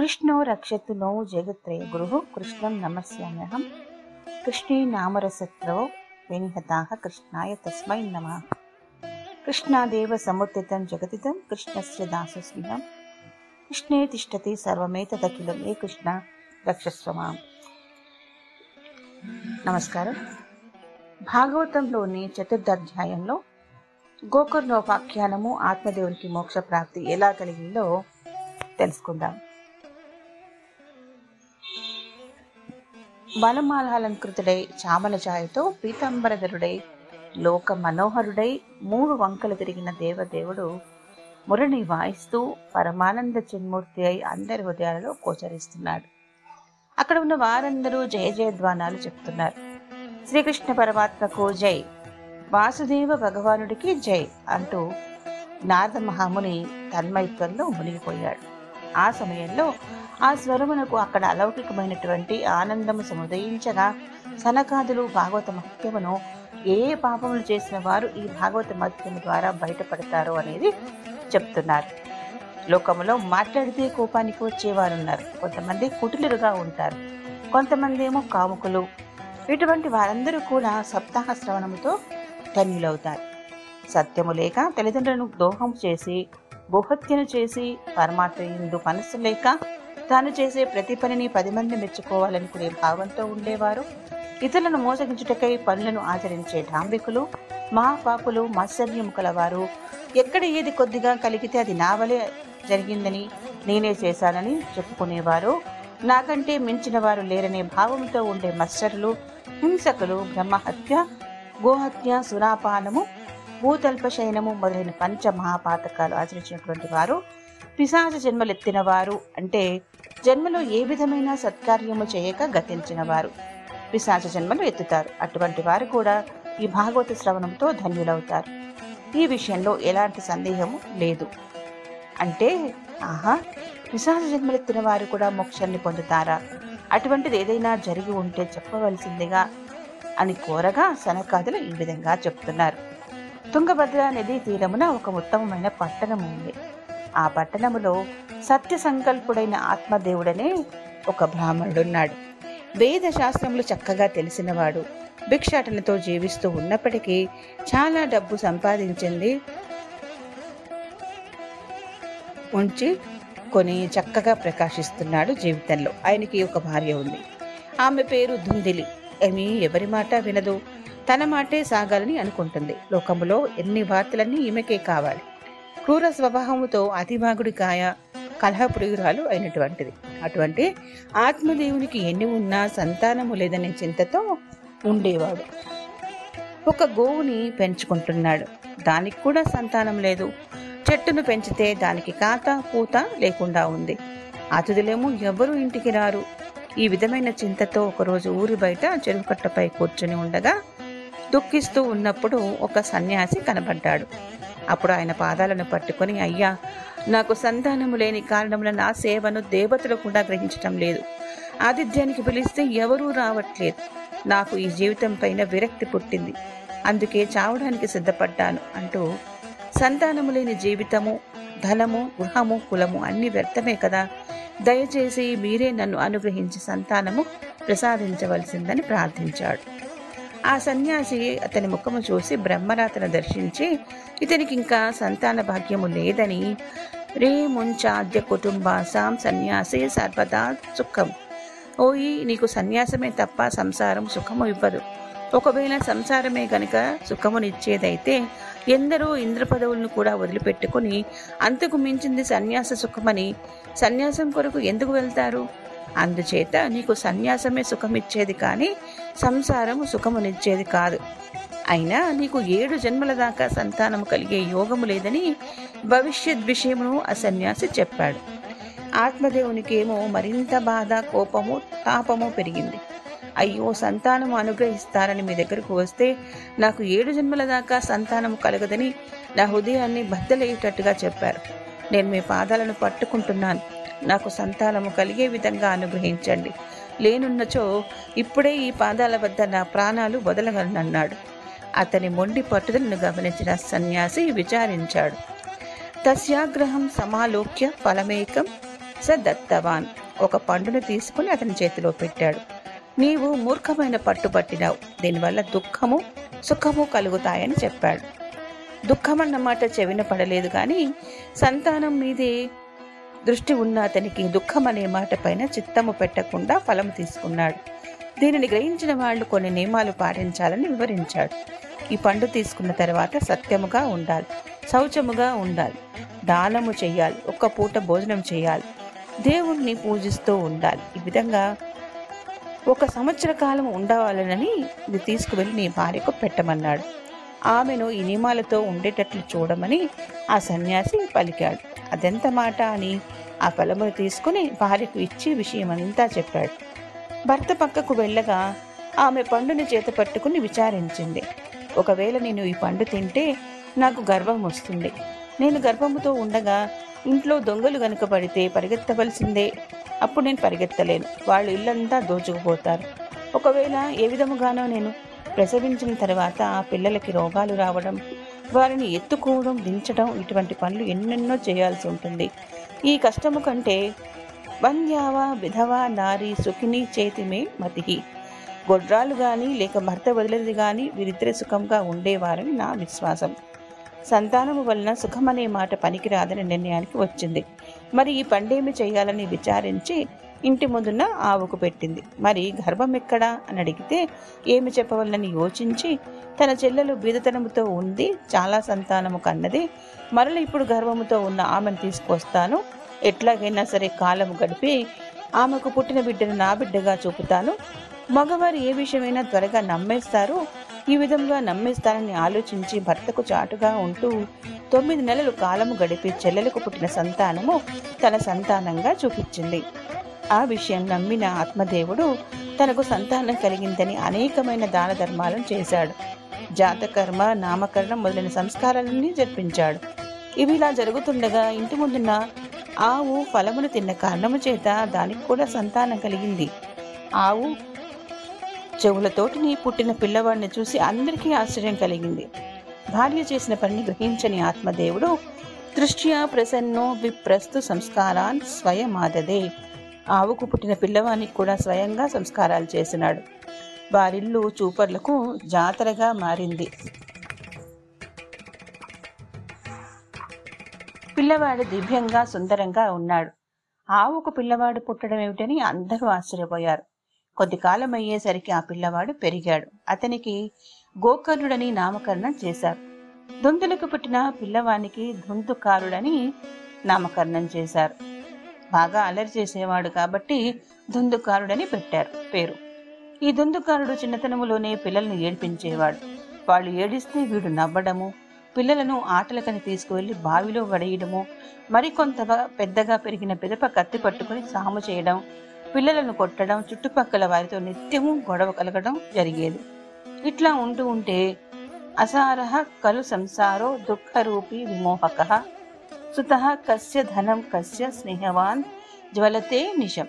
కృష్ణో రక్షతు no జగత్రయ గురు కృష్ణం నమస్యామ్యహం. కృష్ణే నామరసత్రో వినిహతా కృష్ణాయ తస్మై నమ. కృష్ణాదేవ సముత్తితం జగతితం కృష్ణస్య దాసస్మిహం కృష్ణే తిష్టతి సర్వమేతదఖిలం ఏ కృష్ణ రక్షస్వమా. నమస్కారం. భాగవతంలోని చతుర్థాధ్యాయంలో గోకర్ణోపాఖ్యానము ఆత్మదేవునికి మోక్ష ప్రాప్తి ఎలా కలిగిందో తెలుసుకుందాం. వనమాలాలంకృతుడై చామల ఛాయతో పీతాంబరధరుడై లోక మనోహరుడై మూడు వంకలు తిరిగిన దేవదేవుడు మురళి వాయిస్తూ పరమానంద చిన్మూర్తి అయి అందరి హృదయాలలో గోచరిస్తున్నాడు. అక్కడ ఉన్న వారందరూ జయ జయధ్వానాలు చెప్తున్నారు. శ్రీకృష్ణ పరమాత్మకు జై వాసుదేవ భగవానుడికి జై అంటూ నారద మహాముని తన్మయత్వంలో మునిగిపోయాడు. ఆ సమయంలో ఆ స్వరమునకు అక్కడ అలౌకికమైనటువంటి ఆనందము సముదయించగా సనకాదులు భాగవత మహత్యమును ఏ పాపములు చేసిన వారు ఈ భాగవత మహత్యము ద్వారా బయటపడతారు అనేది చెప్తున్నారు. లోకములో మాట్లాడితే కోపానికి వచ్చేవారు ఉన్నారు కొంతమంది కుటిలురుగా ఉంటారు. కొంతమంది ఏమో కాముకులు. ఇటువంటి వారందరూ కూడా సప్తాహ శ్రవణముతో ధన్యులవుతారు సత్యము లేక తల్లిదండ్రులను దోహం చేసి బుహత్యను చేసి పరమాత్మ ఎందు మనసు లేక తాను చేసే ప్రతి పనిని పది మంది మెచ్చుకోవాలనుకునే భావంతో ఉండేవారు. ఇతరులను మోసగించుటకై పనులను ఆచరించే డాంబికులు మహాపాపులు మాత్సర్యము కలవారు. ఎక్కడ ఏది కొద్దిగా కలిగితే అది నావలే జరిగిందని నేనే చేశానని చెప్పుకునేవారు. నాకంటే మించిన వారు లేరనే భావంతో ఉండే మత్సరులు హింసకులు బ్రహ్మహత్య గోహత్య సురాపానము భూతల్ప శయనము మొదలైన పంచ మహాపాతకాలు ఆచరించినటువంటి వారు. పిశాచ జన్మలెత్తిన వారు అంటే జన్మలో ఏ విధమైన సత్కార్యము చేయక గతించిన వారు పిశాచ జన్మలు ఎత్తుతారు. అటువంటి వారు కూడా ఈ భాగవత శ్రవణంతో ధన్యులవుతారు. ఈ విషయంలో ఎలాంటి సందేహము లేదు. అంటే ఆహా పిశాచ జన్మలెత్తిన వారు కూడా మోక్షాన్ని పొందుతారా? అటువంటిది ఏదైనా జరిగి ఉంటే చెప్పవలసిందిగా అని కోరగా సనకాదులు ఈ విధంగా చెప్తున్నారు. తుంగభద్ర నదీ తీరమున ఒక ఉత్తమమైన పట్టణం ఉంది. ఆ పట్టణములో సత్య సంకల్పుడైన ఆత్మదేవుడనే ఒక బ్రాహ్మణుడున్నాడు. వేద శాస్త్రములు చక్కగా తెలిసినవాడు. భిక్షాటనతో జీవిస్తూ ఉన్నప్పటికీ చాలా డబ్బు సంపాదించింది. ఉంచి కొని చక్కగా ప్రకాశిస్తున్నాడు జీవితంలో. ఆయనకి ఒక భార్య ఉంది. ఆమె పేరు దుందిలి. ఏమి ఎవరి మాట వినదు. తన మాటే సాగాలని అనుకుంటుంది. లోకములో ఎన్ని వార్తలన్నీ ఈమెకే కావాలి. క్రూర స్వభావముతో అతిభాగుడి కాయ కలహప్రియురాలు అయినటువంటిది. అటువంటి ఆత్మదేవునికి ఎన్ని ఉన్నా సంతానము లేదనే చింతతో ఉండేవాడు. ఒక గోవుని పెంచుకుంటున్నాడు. దానికి కూడా సంతానం లేదు. చెట్టును పెంచితే దానికి కాత పూత లేకుండా ఉంది. అతిథులేమో ఎవరు ఇంటికి రారు. ఈ విధమైన చింతతో ఒకరోజు ఊరి బయట చెరువు కట్టపై కూర్చుని ఉండగా దుఃఖిస్తూ ఉన్నప్పుడు ఒక సన్యాసి కనబడ్డాడు. అప్పుడు ఆయన పాదాలను పట్టుకొని అయ్యా నాకు సంతానము లేని కారణముల నా సేవను దేవతలు కూడా గ్రహించటం లేదు. ఆతిథ్యానికి పిలిస్తే ఎవరూ రావట్లేదు. నాకు ఈ జీవితం పైన విరక్తి పుట్టింది. అందుకే చావడానికి సిద్ధపడ్డాను అంటూ సంతానము లేని జీవితము ధనము గృహము కులము అన్ని వ్యర్థమే కదా. దయచేసి మీరే నన్ను అనుగ్రహించి సంతానము ప్రసాదించవలసిందని ప్రార్థించాడు. ఆ సన్యాసి అతని ముఖము చూసి బ్రహ్మరాతను దర్శించి ఇతనికి ఇంకా సంతాన భాగ్యము లేదని రే ముంచాద్య కుటుంబాసాం సన్యాసి సర్వదా సుఖం. ఓయి నీకు సన్యాసమే తప్ప సంసారం సుఖము ఇవ్వదు. ఒకవేళ సంసారమే గనుక సుఖమునిచ్చేదైతే ఎందరో ఇంద్ర పదవులను కూడా వదిలిపెట్టుకుని అంతకు మించింది సన్యాస సుఖమని సన్యాసం కొరకు ఎందుకు వెళ్తారు? అందుచేత నీకు సన్యాసమే సుఖమిచ్చేది కానీ సంసారము సుఖమునిచ్చేది కాదు. అయినా నీకు ఏడు జన్మల దాకా సంతానము కలిగే యోగము లేదని భవిష్యత్ విషయమును ఆ సన్యాసి చెప్పాడు. ఆత్మదేవునికి ఏమో మరింత బాధ కోపము తాపము పెరిగింది. అయ్యో సంతానము అనుగ్రహిస్తారని మీ దగ్గరకు వస్తే నాకు ఏడు జన్మల దాకా సంతానము కలగదని నా హృదయాన్ని బద్దలయ్యేటట్టుగా చెప్పారు. నేను మీ పాదాలను పట్టుకుంటున్నాను. నాకు సంతానము కలిగే విధంగా అనుగ్రహించండి. లేనున్నచో ఇప్పుడే ఈ పాదాల వద్ద నా ప్రాణాలు వదలగలనన్నాడు అతని మొండి పట్టుదలను గమనించిన సన్యాసి విచారించాడు. తస్యాగ్రహం సమాలోక్య ఫలమేకం స దత్తవాన్ ఒక పండును తీసుకుని అతని చేతిలో పెట్టాడు. నీవు మూర్ఖమైన పట్టు పట్టినావు. దీనివల్ల దుఃఖము సుఖము కలుగుతాయని చెప్పాడు. దుఃఖం అన్నమాట చెవిన పడలేదు కానీ సంతానం మీదే దృష్టి ఉన్న అతనికి దుఃఖం అనే మాట పైన చిత్తము పెట్టకుండా ఫలము తీసుకున్నాడు. దీనిని గ్రహించిన వాళ్ళు కొన్ని నియమాలు పాటించాలని వివరించాడు. ఈ పండు తీసుకున్న తర్వాత సత్యముగా ఉండాలి శౌచముగా ఉండాలి దానము చేయాలి ఒక్క పూట భోజనం చేయాలి దేవుణ్ణి పూజిస్తూ ఉండాలి. ఈ విధంగా ఒక సంవత్సర కాలం ఉండవాలనని ఇది తీసుకువెళ్ళి నీ భార్యకు పెట్టమన్నాడు. ఆమెను ఈ నియమాలతో ఉండేటట్లు చూడమని ఆ సన్యాసి పలికాడు. అదెంత మాట అని ఆ ఫలమును తీసుకుని భార్యకు ఇచ్చి విషయమంతా చెప్పాడు. భర్త పక్కకు వెళ్ళగా ఆమె పండుని చేత పట్టుకుని విచారించింది. ఒకవేళ నేను ఈ పండు తింటే నాకు గర్వం వస్తుంది. నేను గర్వంతో ఉండగా ఇంట్లో దొంగలు గనుక పడితే పరిగెత్తవలసిందే. అప్పుడు నేను పరిగెత్తలేను. వాళ్ళు ఇల్లంతా దోచుకుపోతారు. ఒకవేళ ఏ విధముగానో నేను ప్రసవించిన తర్వాత ఆ పిల్లలకి రోగాలు రావడం వారిని ఎత్తుకోవడం దించడం ఇటువంటి పనులు ఎన్నెన్నో చేయాల్సి ఉంటుంది. ఈ కష్టము కంటే వంద్యావా విధవా నారి సుఖిని చేతిమే మతిహి. గొడ్రాలు కానీ లేక భర్త వదిలేది కానీ వీరిద్దరి సుఖంగా ఉండేవారని నా విశ్వాసం. సంతానము వలన సుఖమనే మాట పనికిరాదని నిర్ణయానికి వచ్చింది. మరి ఈ పండేమి చేయాలని విచారించి ఇంటి ముందున్న ఆవుకు పెట్టింది. మరి గర్భం ఎక్కడా? అని అడిగితే ఏమి చెప్పవలనని యోచించి తన చెల్లెలు బీదతనముతో ఉంది చాలా సంతానము కన్నది మరల ఇప్పుడు గర్భముతో ఉన్న ఆమెను తీసుకొస్తాను ఎట్లాగైనా సరే కాలము గడిపి ఆమెకు పుట్టిన బిడ్డను నా బిడ్డగా చూపుతాను. మగవారు ఏ విషయమైనా త్వరగా నమ్మేస్తారు ఈ విధంగా నమ్మేస్తానని ఆలోచించి భర్తకు చాటుగా ఉంటూ తొమ్మిది నెలలు కాలము గడిపి చెల్లెలకు పుట్టిన సంతానము తన సంతానంగా చూపించింది. ఆ విషయం నమ్మిన ఆత్మదేవుడు తనకు సంతానం కలిగిందని అనేకమైన దాన ధర్మాలను చేశాడు. జాతకర్మ నామకరణం మొదలైన సంస్కారాలన్నీ జరిపించాడు. ఇవి ఇలా జరుగుతుండగా ఇంటి ముందున్న ఆవు ఫలమును తిన్న కారణము చేత దానికి కూడా సంతానం కలిగింది. ఆవు చెవులతోటిని పుట్టిన పిల్లవాడిని చూసి అందరికీ ఆశ్చర్యం కలిగింది. భార్య చేసిన పనిని గ్రహించని ఆత్మదేవుడు దృష్ట్యా ప్రసన్నో విప్రస్తు సంస్కారాన్ స్వయమాదదే. ఆవుకు పుట్టిన పిల్లవానికి కూడా స్వయంగా సంస్కారాలు చేసినాడు. వారిల్లు చూపర్లకు జాతరగా మారింది. పిల్లవాడు దివ్యంగా సుందరంగా ఉన్నాడు. ఆవుకు పిల్లవాడు పుట్టడం ఏమిటని అందరూ ఆశ్చర్యపోయారు. కొద్ది కాలం అయ్యేసరికి ఆ పిల్లవాడు పెరిగాడు. అతనికి గోకర్ణుడని నామకరణం చేశారు. దుందులకు పుట్టిన పిల్లవానికి దుందుకారుడని నామకరణం చేశారు. బాగా అలరి చేసేవాడు కాబట్టి దుందుకారుడని పెట్టారు పేరు. ఈ దుందుకారుడు చిన్నతనములోనే పిల్లల్ని ఏడిపించేవాడు. వాళ్ళు ఏడిస్తే వీడు నవ్వడము పిల్లలను ఆటలకని తీసుకువెళ్ళి బావిలో వడేయడము మరికొంత పెద్దగా పెరిగిన పిదప కత్తి పట్టుకుని సాము చేయడం పిల్లలను కొట్టడం చుట్టుపక్కల వారితో నిత్యము గొడవ కలగడం జరిగేది. ఇట్లా ఉంటూ ఉంటే అసారహ కలు సంసారో దుఃఖరూపి విమోహక సుతః కస్య ధనం కస్య స్నేహవాన్ జ్వలతే నిజం.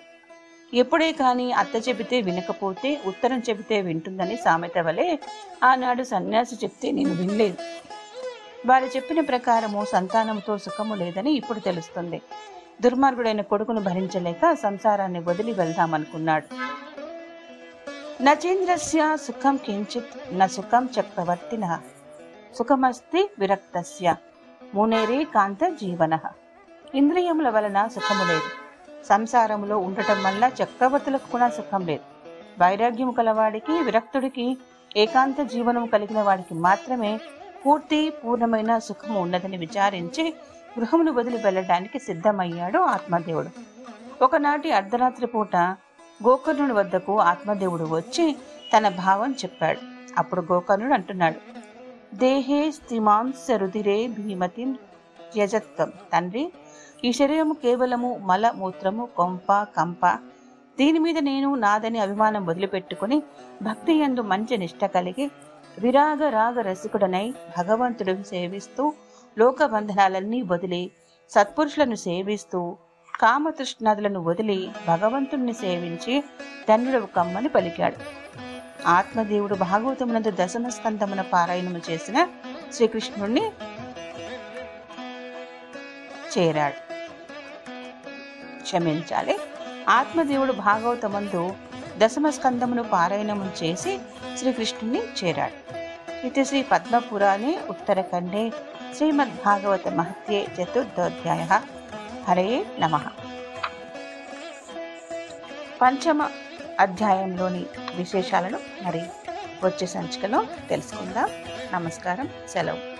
ఎప్పుడే కానీ అత్త చెబితే వినకపోతే ఉత్తరం చెబితే వింటుందని సామెత వలె ఆనాడు సన్యాసి చెప్తే నేను వినలేదు. వారు చెప్పిన ప్రకారము సంతానంతో సుఖము లేదని ఇప్పుడు తెలుస్తుంది. దుర్మార్గుడైన కొడుకును భరించలేక సంసారాన్ని వదిలి వెళ్దామనుకున్నాడు. నచేంద్రస్య సుఖం కించిత్ న సుఖం చక్రవర్తిన. సుఖమస్తి విరక్తస్య. మునేరే కాంత జీవన. ఇంద్రియముల వలన సుఖము లేదు. సంసారములో ఉండటం వల్ల చక్రవర్తులకు కూడా సుఖం లేదు. వైరాగ్యము కలవాడికి విరక్తుడికి ఏకాంత జీవనం కలిగిన వాడికి మాత్రమే పూర్తి పూర్ణమైన సుఖము ఉన్నదని విచారించి గృహమును వదిలి వెళ్ళడానికి సిద్ధమయ్యాడు ఆత్మదేవుడు. ఒకనాటి అర్ధరాత్రి పూట గోకర్ణుడి వద్దకు ఆత్మదేవుడు వచ్చి తన భావం చెప్పాడు. అప్పుడు గోకర్ణుడు అంటున్నాడు దేహే స్థిమాంస రుధిరే భీమతిం యజత్వం. తండ్రి ఈ శరీరము కేవలము మల మూత్రము కొంప కంప. దీని మీద నేను నాదని అభిమానం వదిలిపెట్టుకుని భక్తి యందు మంచి నిష్ట కలిగి విరాగ రాగ రసికుడనై భగవంతుడిని సేవిస్తూ లోక బంధనాలన్నీ వదిలి సత్పురుషులను సేవిస్తూ కామతృష్ణాదులను వదిలి భగవంతుణ్ణి సేవించి ధన్యుడు కమ్మని పలికాడు. ఆత్మదేవుడు భాగవతమునందు దశమ స్కందమున పారాయణము చేసిన శ్రీకృష్ణుణ్ణి చేరాడు. క్షమించాలి. ఆత్మదేవుడు భాగవతమందు దశమ స్కందమును పారాయణము చేసి శ్రీకృష్ణుణ్ణి చేరాడు. ఇది శ్రీ పద్మపురాణే ఉత్తరఖండే శ్రీమద్భాగవత మహత్యే చతుర్థోధ్యాయ. హరే నమ. పంచమ అధ్యాయంలోని విశేషాలను మరి వచ్చే సంచికలో తెలుసుకుందాం. నమస్కారం. సెలవు.